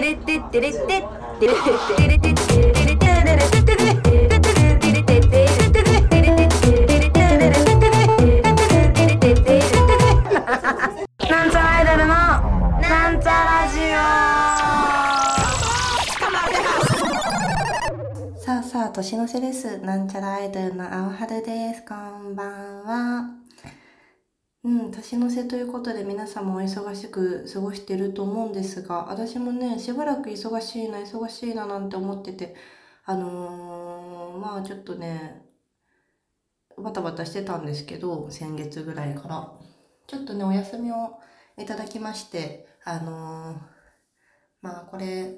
なんちゃらアイドルの。なんちゃラジオさあさあ年の。瀬ですなんちゃらアイドルの青春です。こんばんは。うん年の瀬ということで皆さんもお忙しく過ごしてると思うんですが私もねしばらく忙しいな忙しいななんて思っててあのー、まあちょっとねバタバタしてたんですけど先月ぐらいから。ちょっとねお休みをいただきましてあのーまあこれ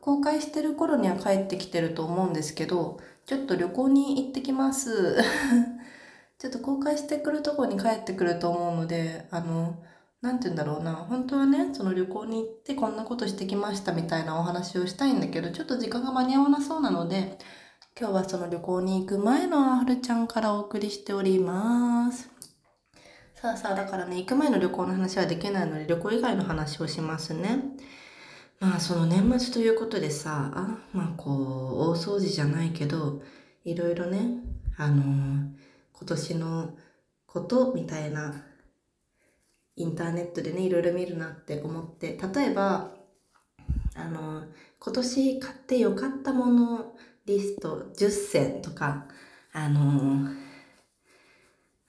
公開してる頃には帰ってきてると思うんですけどちょっと旅行に行ってきます。ちょっと公開してくるとこに帰ってくると思うのであのなんて言うんだろうな本当はねその旅行に行ってこんなことしてきましたみたいなお話をしたいんだけどちょっと時間が間に合わなそうなので今日はその旅行に行く前のあはるちゃんからお送りしております。さあさあ、だからね、行く前の旅行の話はできないので、旅行以外の話をしますね。まあ、その年末ということでさ、あまあ、こう、大掃除じゃないけど、いろいろね、あのー今年のことみたいな、インターネットでね、いろいろ見るなって思って、例えば、あの今年買ってよかったものリスト10選とか、あの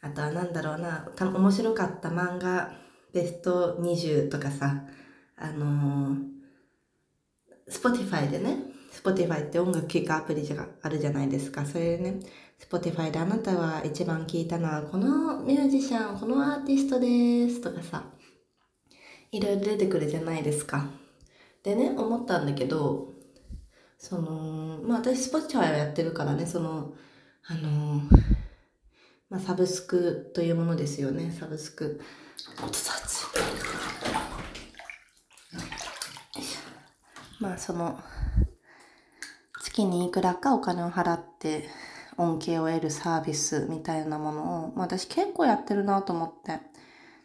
あとはなんだろうな、面白かった漫画ベスト20とかさ、あのー、Spotify でね、Spotify って音楽聴くアプリがあるじゃないですか。それでね、Spotify であなたは一番聴いたのはこのミュージシャン、このアーティストですとかさ、いろいろ出てくるじゃないですか。でね、思ったんだけど、その、まあ私 Spotify はやってるからね、その、あのまあ、サブスクというものですよね、サブスク。まあ、その、月にいくらかお金を払って恩恵を得るサービスみたいなものを、まあ、私結構やってるなと思って。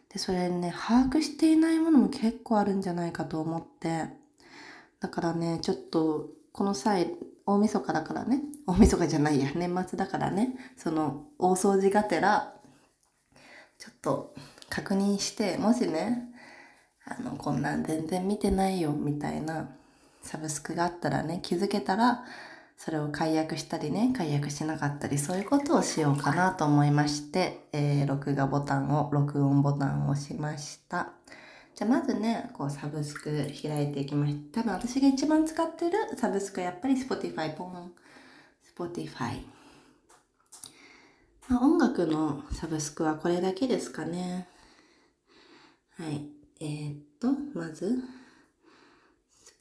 で、それね、把握していないものも結構あるんじゃないかと思って。だからね、ちょっと、この際、大晦日だからね、大晦日じゃないや、年末だからね、その、大掃除がてら、ちょっと確認して、もしね、あの、こんなん全然見てないよ、みたいなサブスクがあったらね、気づけたら、それを解約したりね、解約しなかったり、そういうことをしようかなと思いまして、えー録画ボタンを、録音ボタンを押しました。じゃあまずね、こうサブスク開いていきました。多分私が一番使ってるサブスクはやっぱり Spotify ポン。Spotify。まあ、音楽のサブスクはこれだけですかね。はい。えー、っと、まず、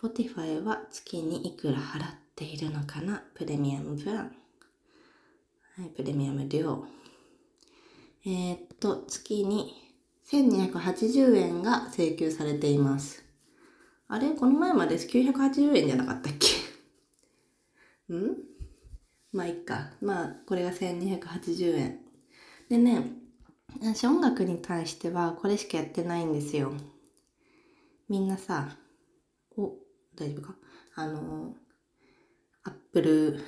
Spotify は月にいくら払ってているのかな？プレミアムプラン。はい、プレミアム量。えー、っと、月に1280円が請求されています。あれ？この前まで980円じゃなかったっけ？ん？まあいっか。まあこれが1280円。でね、私音楽に対してはこれしかやってないんですよ。みんなさ、お、大丈夫か？あの、アップル、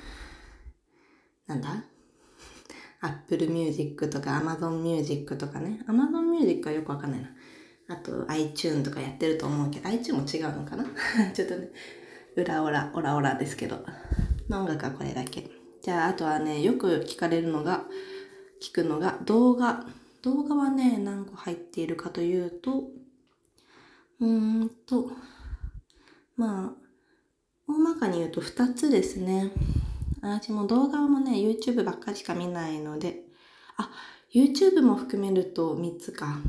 なんだ？Apple Music とか Amazon Music とかね。Amazon Music はよくわかんないな。あと iTune とかやってると思うけど、iTune も違うのかな？ちょっとね、裏オラ、オラオラですけど。の音楽はこれだけ。じゃあ、あとはね、よく聞かれるのが、聞くのが動画。動画はね、何個入っているかというと、うーんと、まあ、大まかに言うと2つですね。私も動画もね、YouTube ばっかりしか見ないので、あ、YouTube も含めると3つか。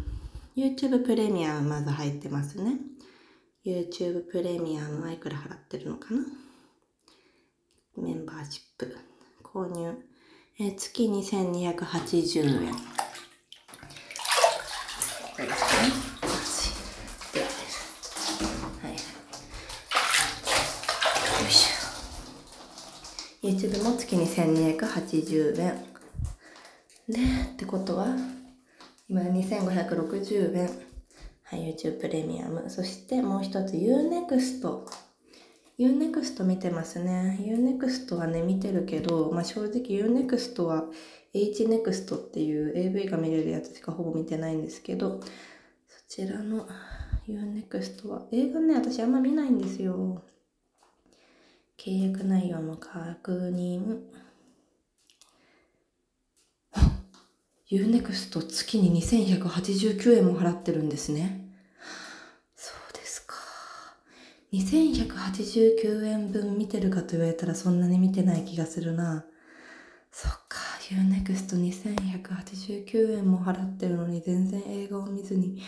YouTube プレミアムまず入ってますね。YouTube プレミアムはいくら払ってるのかなメンバーシップ。購入。え月に1280円。これですね。で、はい。よいしょ。YouTube も月に1280円。で、ってことは、今2560円。はい、YouTube プレミアム。そしてもう一つ Unext。UNEXT 見てますね。UNEXT はね、見てるけど、まあ、正直 UNEXT は HNEXT っていう AV が見れるやつしかほぼ見てないんですけど、そちらの UNEXT は、映画ね、私あんま見ないんですよ。契約内容の確認。UNEXT 月に2189円も払ってるんですね。そうですか。2189円分見てるかと言われたらそんなに見てない気がするな。そっか。UNEXT2189 円も払ってるのに全然映画を見ずに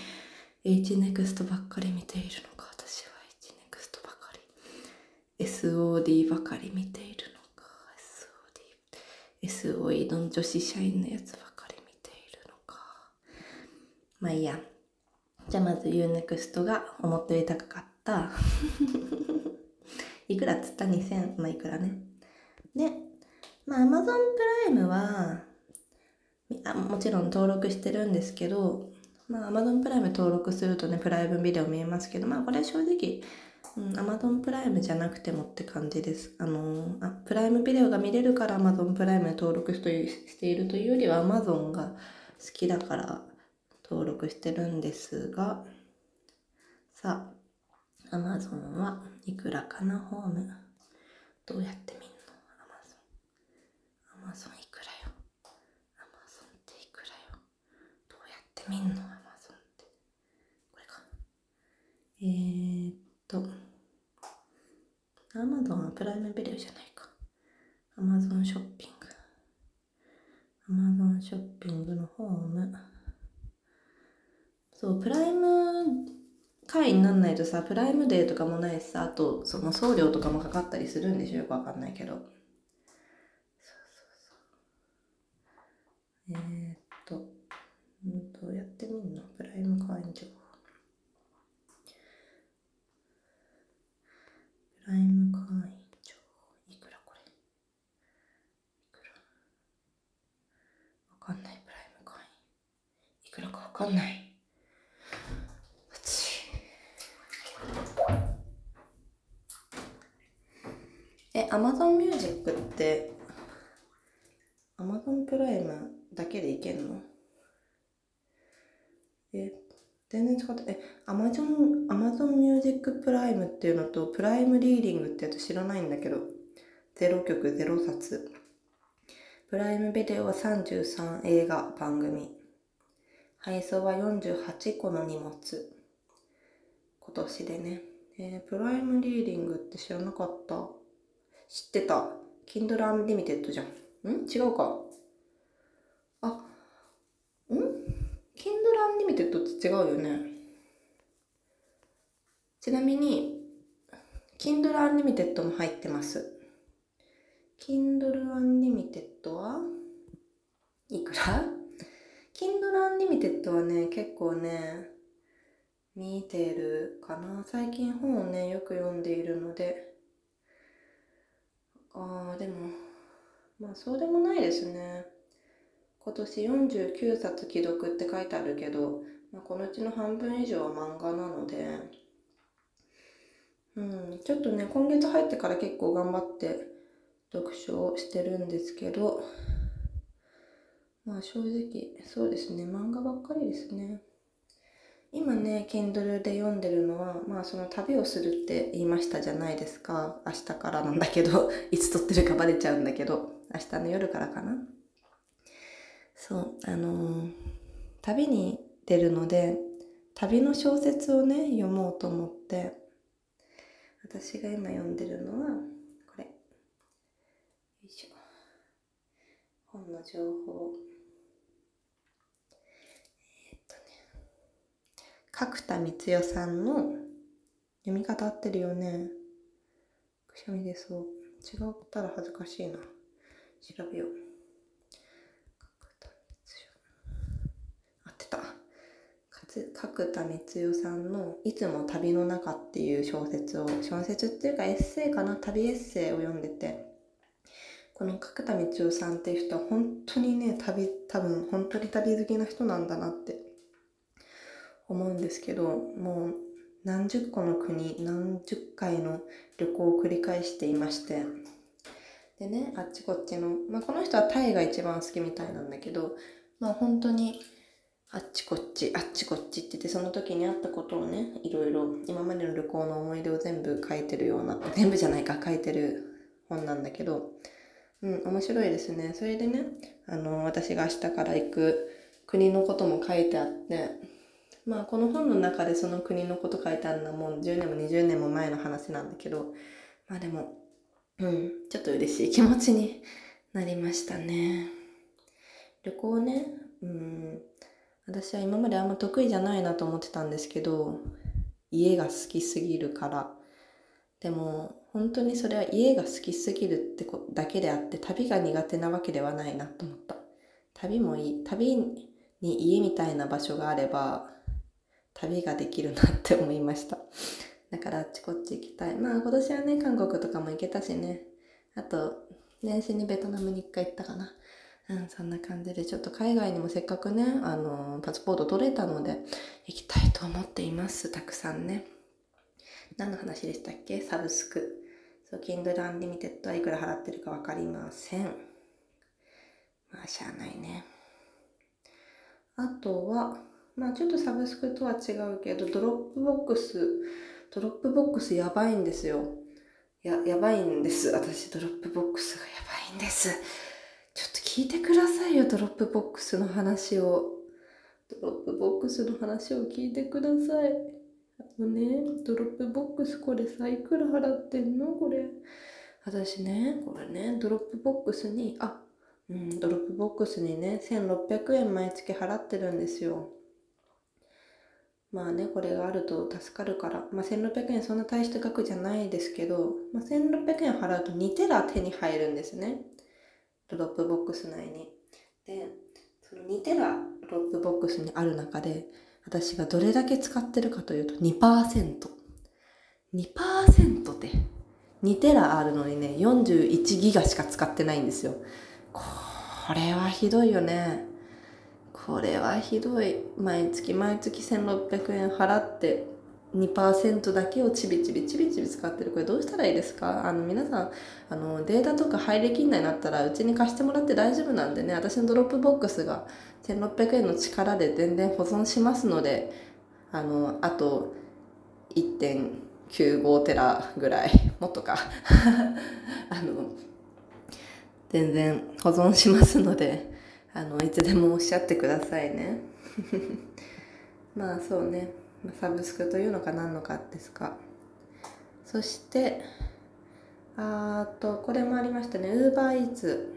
HNEXT ばっかり見ているのか。私は HNEXT ばかり。SOD ばかり見ているのか。SOD。SOE の女子社員のやつばかり見ているのか。まあいいや。じゃあまず UNEXT が思ったより高かった。いくらっつった ?2000、まあいくらね。で、まあ Amazon プライムは、あもちろん登録してるんですけど、まあ Amazon プライム登録するとね、プライムビデオ見えますけど、まあこれは正直、うん、Amazon プライムじゃなくてもって感じです。あのあ、プライムビデオが見れるから Amazon プライムに登録しているというよりは Amazon が好きだから登録してるんですが、さあ、Amazon はいくらかな、ホーム？どうやって見るの ?Amazon。Amazon いくらよ？Amazon っていくらよ？どうやって見んの ?Amazon って。これか。えー、っと、Amazon はプライムビデオじゃないか。Amazon ショッピング。Amazon ショッピングのホーム。そう、プライム会員になんないとさ、プライムデーとかもないしさ、あと、その送料とかもかかったりするんでしょよくわかんないけど。そうそうそう。えー、っと、どうやってみんの？プライム会員情報。プラライム会員。いくらこれ？わかんない、プライム会員。いくらかわかんない。え、Amazon Music って、Amazon プライムだけでいけんの？え、全然違った。え、Amazon、Amazon Music プライムっていうのと、プライムリーディングってやつ知らないんだけど、0曲0冊。プライムビデオは33映画番組。配送は48個の荷物。今年でね。えー、プライムリーディングって知らなかった？知ってた。Kindle Unlimited じゃん。ん？違うか。あ、ん ?Kindle Unlimited って違うよね。ちなみに、Kindle Unlimited も入ってます。Kindle Unlimited はいくら ?Kindle Unlimited はね、結構ね、見てるかな。最近本をね、よく読んでいるので、ああ、でも、まあそうでもないですね。今年49冊既読って書いてあるけど、まあ、このうちの半分以上は漫画なので、うん、ちょっとね、今月入ってから結構頑張って読書をしてるんですけど、まあ正直、そうですね、漫画ばっかりですね。今ね、Kindle で読んでるのは、まあその旅をするって言いましたじゃないですか。明日からなんだけど、いつ撮ってるかバレちゃうんだけど、明日の夜からかな。そう、あのー、旅に出るので、旅の小説をね、読もうと思って、私が今読んでるのは、これ。よいしょ。本の情報。角田光代さんの読み方合ってるよね。くしゃみ出そう。違ったら恥ずかしいな。調べよう。角田光代。合ってた。角田光代さんの「いつも旅の中」っていう小説を小説っていうかエッセイかな？旅エッセイを読んでて。この角田光代さんっていう人は本当にね旅多分本当に旅好きな人なんだなって思うんですけどもう何十個の国何十回の旅行を繰り返していまして。でねあっちこっちの、まあ、この人はタイが一番好きみたいなんだけどまあ本当にあっちこっちあっちこっちって言ってその時にあったことをねいろいろ今までの旅行の思い出を全部書いてるような全部じゃないか書いてる本なんだけどうん面白いですね。それでねあの私が明日から行く国のことも書いてあってまあこの本の中でその国のこと書いてあるのはもう10年も20年も前の話なんだけどまあでもうんちょっと嬉しい気持ちになりましたね。旅行ねうん私は今まであんま得意じゃないなと思ってたんですけど家が好きすぎるから。でも本当にそれは家が好きすぎるってだけであって旅が苦手なわけではないなと思った。旅もいい。旅に家みたいな場所があれば旅ができるなって思いました。だからあっちこっち行きたい。まあ今年はね韓国とかも行けたしね。あと年始にベトナムに1回行ったかな。うんそんな感じでちょっと海外にもせっかくねあのパスポート取れたので行きたいと思っていますたくさんね。何の話でしたっけ？サブスク。そう Kindle Unlimited はいくら払ってるか分かりません。まあしゃあないね。あとはまあちょっとサブスクとは違うけどドロップボックスドロップボックスやばいんですよ。ややばいんです。私ドロップボックスがやばいんです。聞いてくださいよドロップボックスの話を。ドロップボックスの話を聞いてください。あのねドロップボックスこれさいくら払ってんの？これ。私ねこれねドロップボックスにあうん、ドロップボックスにね、1600円毎月払ってるんですよ。まあね、これがあると助かるから、まあ、1600円そんな大した額じゃないですけど、まあ、1600円払うと2テラ手に入るんですね。ドロップボックス内に。で、その2テラドロップボックスにある中で、私がどれだけ使ってるかというと2%。2%で2テラあるのにね、41ギガしか使ってないんですよ。これはひどいよね。これはひどい。毎月毎月1600円払って2%だけをちびちびちびちび使ってる。これどうしたらいいですか？あの皆さん、あのデータとか配列内になったらうちに貸してもらって大丈夫なんでね、私のドロップボックスが1600円の力で全然保存しますので、あの、あと1.95テラぐらい、もっとか。あの、全然保存しますのであのいつでもおっしゃってくださいね まあそうねサブスクというのか何のかですか。そしてあとこれもありましたね。ウーバーイーツ。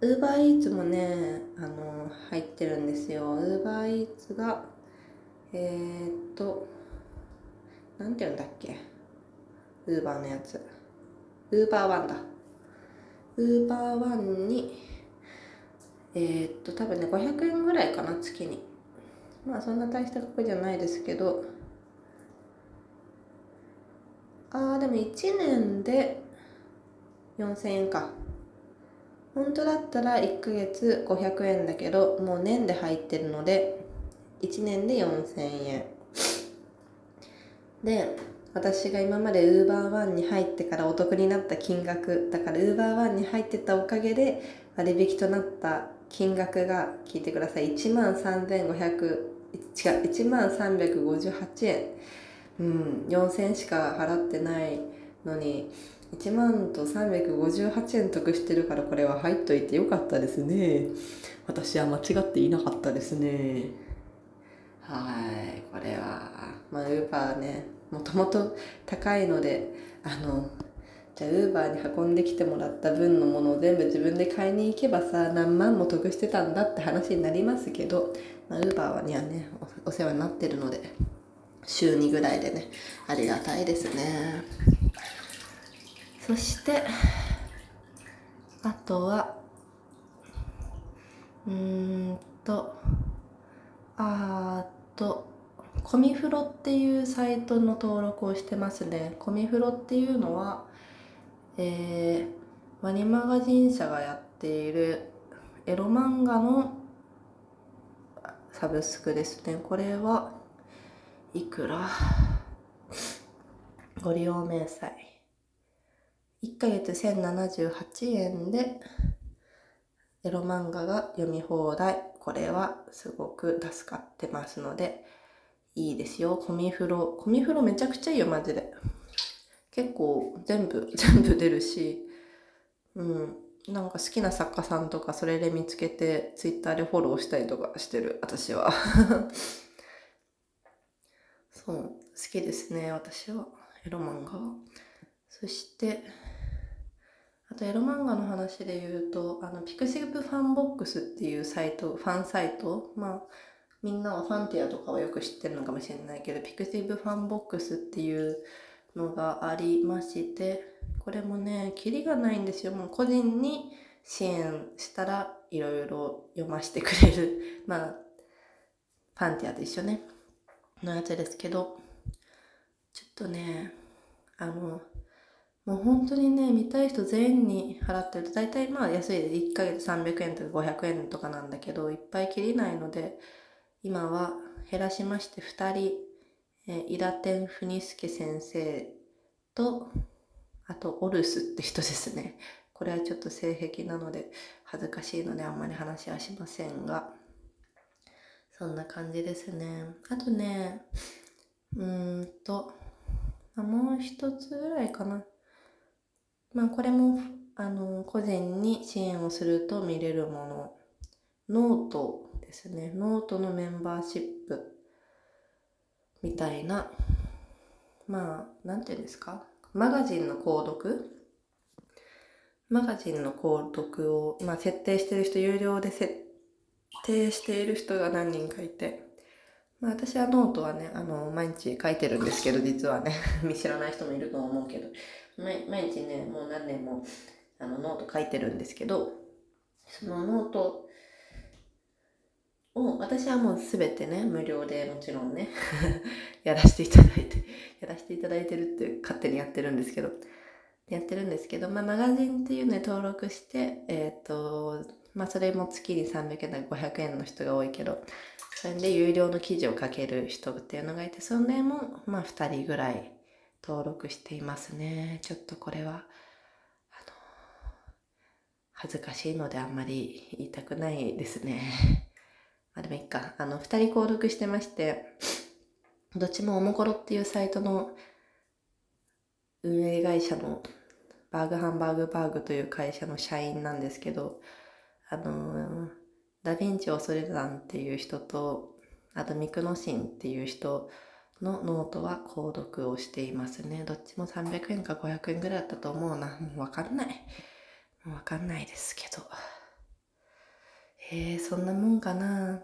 ウーバーイーツもねあの入ってるんですよ。ウーバーイーツがえー、っとなんて言うんだっけ。ウーバーのやつ。ウーバーワンだ。ウーバーワンに、えー、っと、多分ね、500円ぐらいかな、月に。まあ、そんな大した額じゃないですけど、ああ、でも1年で4000円か。本当だったら1ヶ月500円だけど、もう年で入ってるので、1年で4000円。で、私が今まで UberOne に入ってからお得になった金額だから UberOne に入ってたおかげで割引となった金額が聞いてください。1万3500違う1万358円。うん4000円しか払ってないのに1万と358円得してるからこれは入っといてよかったですね。私は間違っていなかったですね。はいこれはまあウーバーねもともと高いのであのじゃあウーバーに運んできてもらった分のものを全部自分で買いに行けばさ何万も得してたんだって話になりますけど、まあ、ウーバーにはねお世話になってるので週2ぐらいでねありがたいですねそしてあとはうーんとあとコミフロっていうサイトの登録をしてますね。コミフロっていうのは、えー、ワニマガジン社がやっているエロ漫画のサブスクですね。これはいくら？ご利用明細。1ヶ月1078円で、エロ漫画が読み放題。これはすごく助かってますので、いいですよ。コミフロ。コミフロめちゃくちゃいいよ、マジで。結構全部、全部出るし、うん。なんか好きな作家さんとかそれで見つけて、ツイッターでフォローしたりとかしてる、私は。そう、好きですね、私は。エロ漫画そして、あとエロ漫画の話で言うと、あの、ピクシブファンボックスっていうサイト、ファンサイト、まあ、みんなはファンティアとかはよく知ってるのかもしれないけど、ピクシブファンボックスっていうのがありまして、これもね、キリがないんですよ。もう個人に支援したらいろいろ読ませてくれる。まあ、ファンティアと一緒ね。のやつですけど、ちょっとね、あの、もう本当にね、見たい人全員に払ってると、大体まあ安いで1ヶ月300円とか500円とかなんだけど、いっぱいキリないので、今は減らしまして2人、えー、イラテン・フニスケ先生と、あと、オルスって人ですね。これはちょっと性癖なので恥ずかしいのであんまり話はしませんが、そんな感じですね。あとね、うーんと、もう一つぐらいかな。まあこれも、あの、個人に支援をすると見れるもの。ノートですね。ノートのメンバーシップみたいな、まあ、なんていうんですか？マガジンの購読？マガジンの購読を、まあ、設定してる人、有料で設定している人が何人かいて、まあ、私はノートはね、あの、毎日書いてるんですけど、実はね、見知らない人もいると思うけど、毎日ね、もう何年も、あの、ノート書いてるんですけど、そのノートを、私はもうすべてね、無料でもちろんね、やらせていただいて、やらせていただいてるって勝手にやってるんですけど、やってるんですけど、まあ、マガジンっていうのに登録して、えっ、ー、と、まあ、それも月に300円か500円の人が多いけど、それで有料の記事を書ける人っていうのがいて、それも、まあ、2人ぐらい登録していますね。ちょっとこれは、あの、恥ずかしいのであんまり言いたくないですね。あでもいいか。あの、2人購読してまして、どっちもおもころっていうサイトの運営会社のバーグハンバーグバーグという会社の社員なんですけど、あのーダヴィンチ・オソレダンっていう人と、あとみくのしんっていう人のノートは購読をしていますね。どっちも300円か500円ぐらいだったと思うな。わかんない。わかんないですけど。えー、そんなもんかな。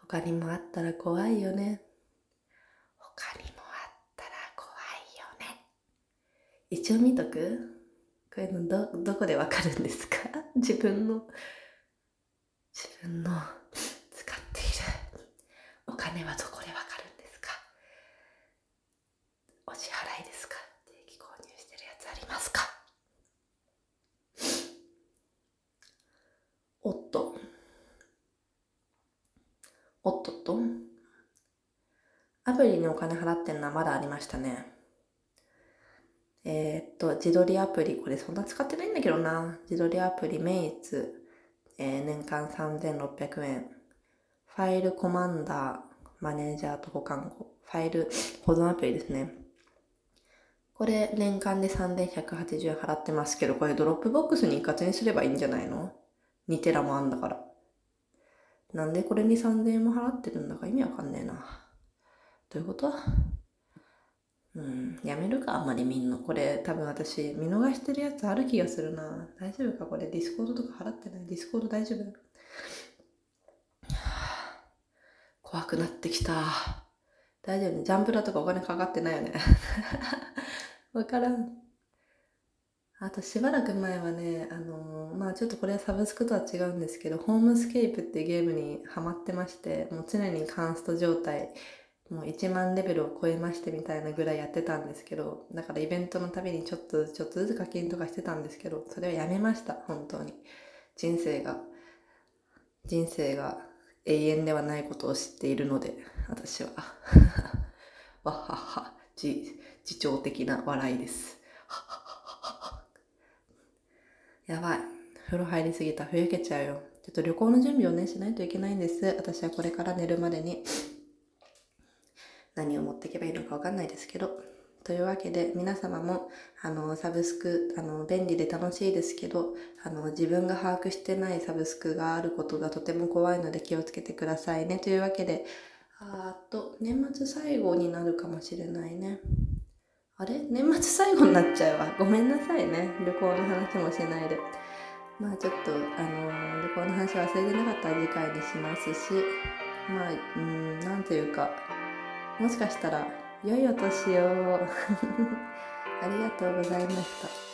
他にもあったら怖いよね。他にもあったら怖いよね。一応見とく？こういうのど、どこでわかるんですか？自分の、自分の使っているお金はどこでわかるんですかお支払いですか定期購入してるやつありますかおっと。おっとっと。アプリにお金払ってんのはまだありましたね。えー、っと、自撮りアプリ、これそんな使ってないんだけどな。自撮りアプリ、メイツ、えー、年間3600円。 File Commander、マネージャーと保管庫。ファイル保存アプリですね。これ年間で3180円払ってますけど、これ Dropbox に一括にすればいいんじゃないの ?2 テラもあんだから。なんでこれに3000円も払ってるんだか意味わかんねえな。どういうこと？うん、やめるか、あんまり見んの。これ、多分私、見逃してるやつある気がするな。大丈夫か？これ、 Discordとか払ってない？ Discord大丈夫？怖くなってきた。大丈夫ね。ジャンプラとかお金かかってないよね。わからん。あとしばらく前はね、あのー、まあちょっとこれはサブスクとは違うんですけど、ホームスケープっていうゲームにハマってまして、もう常にカンスト状態もう1万レベルを超えましてみたいなぐらいやってたんですけど、だからイベントのたびにちょっとずつちょっとずつ課金とかしてたんですけど、それはやめました、本当に。人生が、人生が永遠ではないことを知っているので、私は。わはは、自、自重的な笑いです。やばい。風呂入りすぎた。ふやけちゃうよ。ちょっと旅行の準備をね、しないといけないんです。私はこれから寝るまでに何を持っていけばいいのかわかんないですけど。というわけで皆様もあのサブスクあの便利で楽しいですけどあの自分が把握してないサブスクがあることがとても怖いので気をつけてくださいね。というわけであっと年末最後になるかもしれないね。あれ？年末最後になっちゃうわ。ごめんなさいね。旅行の話もしないで。まあちょっとあの旅行の話忘れてなかったら次回にしますし。まあうんなんというかもしかしたら良いお年を ありがとうございました。